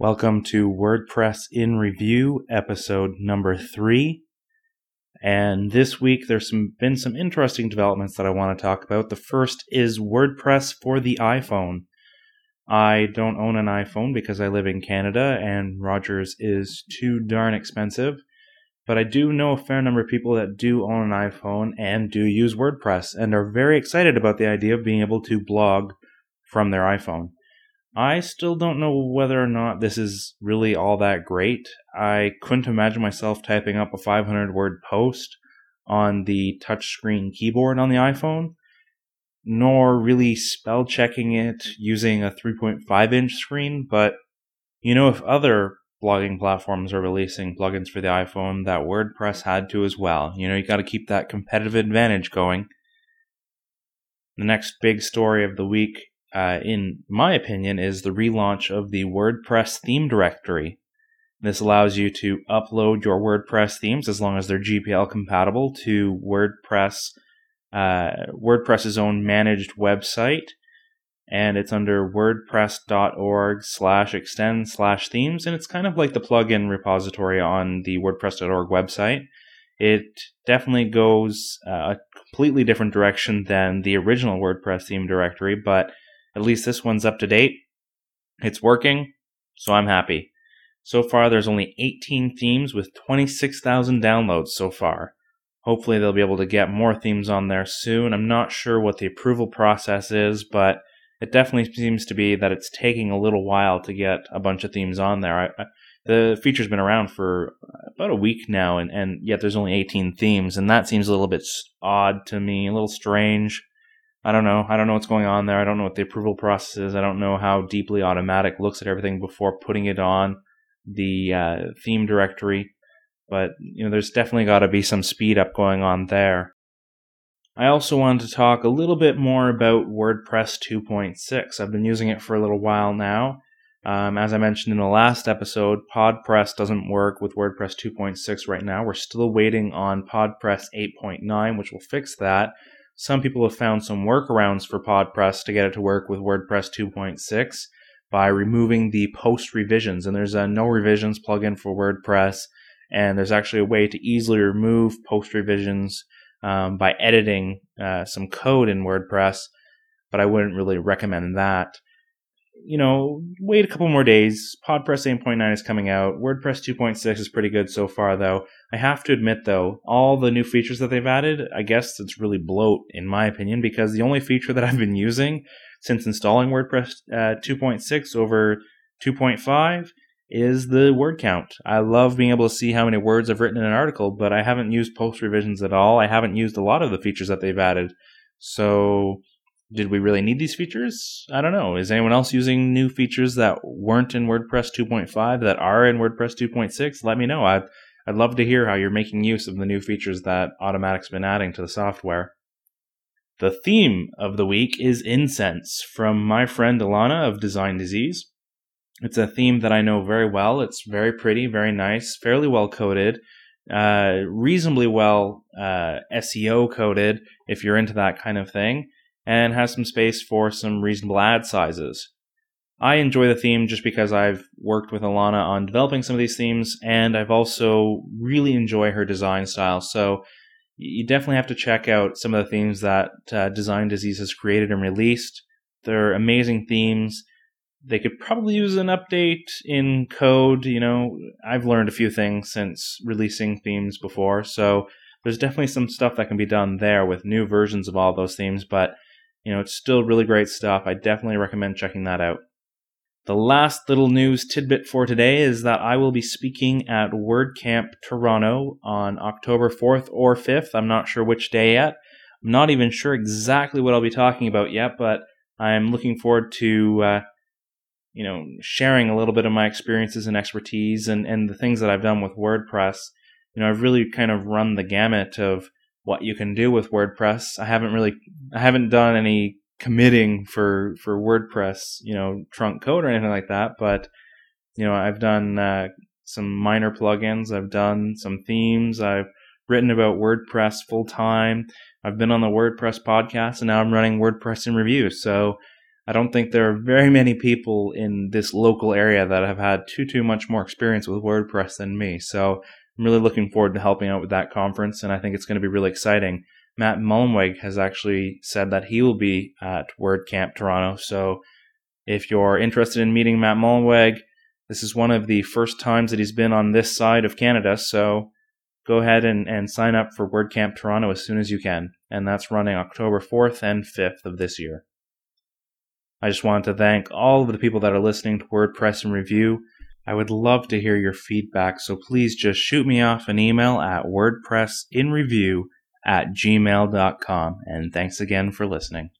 Welcome to WordPress in Review, episode number three. And this week, there's some, been some interesting developments that I want to talk about. The first is WordPress for the iPhone. I don't own an iPhone because I live in Canada and Rogers is too darn expensive. But I do know a fair number of people that do own an iPhone and do use WordPress and are very excited about the idea of being able to blog from their iPhone. I still don't know whether or not this is really all that great. I couldn't imagine myself typing up a 500 word post on the touchscreen keyboard on the iPhone, nor really spell checking it using a 3.5 inch screen. But, you know, if other blogging platforms are releasing plugins for the iPhone, that WordPress had to as well. You know, you got to keep that competitive advantage going. The next big story of the week uh, in my opinion, is the relaunch of the WordPress theme directory. This allows you to upload your WordPress themes as long as they're GPL compatible to WordPress, uh, WordPress's own managed website, and it's under wordpress.org slash extend slash themes, and it's kind of like the plugin repository on the wordpress.org website. It definitely goes uh, a completely different direction than the original WordPress theme directory, but at least this one's up to date. It's working, so I'm happy. So far, there's only 18 themes with 26,000 downloads so far. Hopefully, they'll be able to get more themes on there soon. I'm not sure what the approval process is, but it definitely seems to be that it's taking a little while to get a bunch of themes on there. I, I, the feature's been around for about a week now, and, and yet there's only 18 themes, and that seems a little bit odd to me, a little strange. I don't know. I don't know what's going on there. I don't know what the approval process is. I don't know how deeply Automattic looks at everything before putting it on the uh, theme directory. But you know, there's definitely got to be some speed up going on there. I also wanted to talk a little bit more about WordPress 2.6. I've been using it for a little while now. Um, as I mentioned in the last episode, PodPress doesn't work with WordPress 2.6 right now. We're still waiting on PodPress 8.9, which will fix that some people have found some workarounds for PodPress to get it to work with WordPress 2.6 by removing the post revisions. And there's a no revisions plugin for WordPress, and there's actually a way to easily remove post revisions um, by editing uh, some code in WordPress. But I wouldn't really recommend that you know, wait a couple more days. PodPress 8.9 is coming out. WordPress 2.6 is pretty good so far, though. I have to admit, though, all the new features that they've added, I guess it's really bloat, in my opinion, because the only feature that I've been using since installing WordPress uh, 2.6 over 2.5 is the word count. I love being able to see how many words I've written in an article, but I haven't used post revisions at all. I haven't used a lot of the features that they've added. So did we really need these features? I don't know. Is anyone else using new features that weren't in WordPress 2.5 that are in WordPress 2.6? Let me know. I'd, I'd love to hear how you're making use of the new features that Automattic's been adding to the software. The theme of the week is incense from my friend Alana of Design Disease. It's a theme that I know very well. It's very pretty, very nice, fairly well coded, uh, reasonably well uh, SEO coded if you're into that kind of thing and has some space for some reasonable ad sizes. I enjoy the theme just because I've worked with Alana on developing some of these themes, and I've also really enjoy her design style. So you definitely have to check out some of the themes that uh, Design Disease has created and released. They're amazing themes. They could probably use an update in code. You know, I've learned a few things since releasing themes before, so there's definitely some stuff that can be done there with new versions of all those themes. But you know, it's still really great stuff. I definitely recommend checking that out. The last little news tidbit for today is that I will be speaking at WordCamp Toronto on October 4th or 5th. I'm not sure which day yet. I'm not even sure exactly what I'll be talking about yet, but I'm looking forward to, uh, you know, sharing a little bit of my experiences and expertise and, and the things that I've done with WordPress. You know, I've really kind of run the gamut of what you can do with WordPress. I haven't really, I haven't done any committing for for WordPress, you know, trunk code or anything like that. But you know, I've done uh, some minor plugins. I've done some themes. I've written about WordPress full time. I've been on the WordPress podcast, and now I'm running WordPress in review. So I don't think there are very many people in this local area that have had too too much more experience with WordPress than me. So I'm really looking forward to helping out with that conference, and I think it's going to be really exciting. Matt Mullenweg has actually said that he will be at WordCamp Toronto. So if you're interested in meeting Matt Mullenweg, this is one of the first times that he's been on this side of Canada. So go ahead and, and sign up for WordCamp Toronto as soon as you can. And that's running October 4th and 5th of this year. I just want to thank all of the people that are listening to WordPress in Review. I would love to hear your feedback, so please just shoot me off an email at WordPressinReview at gmail.com. And thanks again for listening.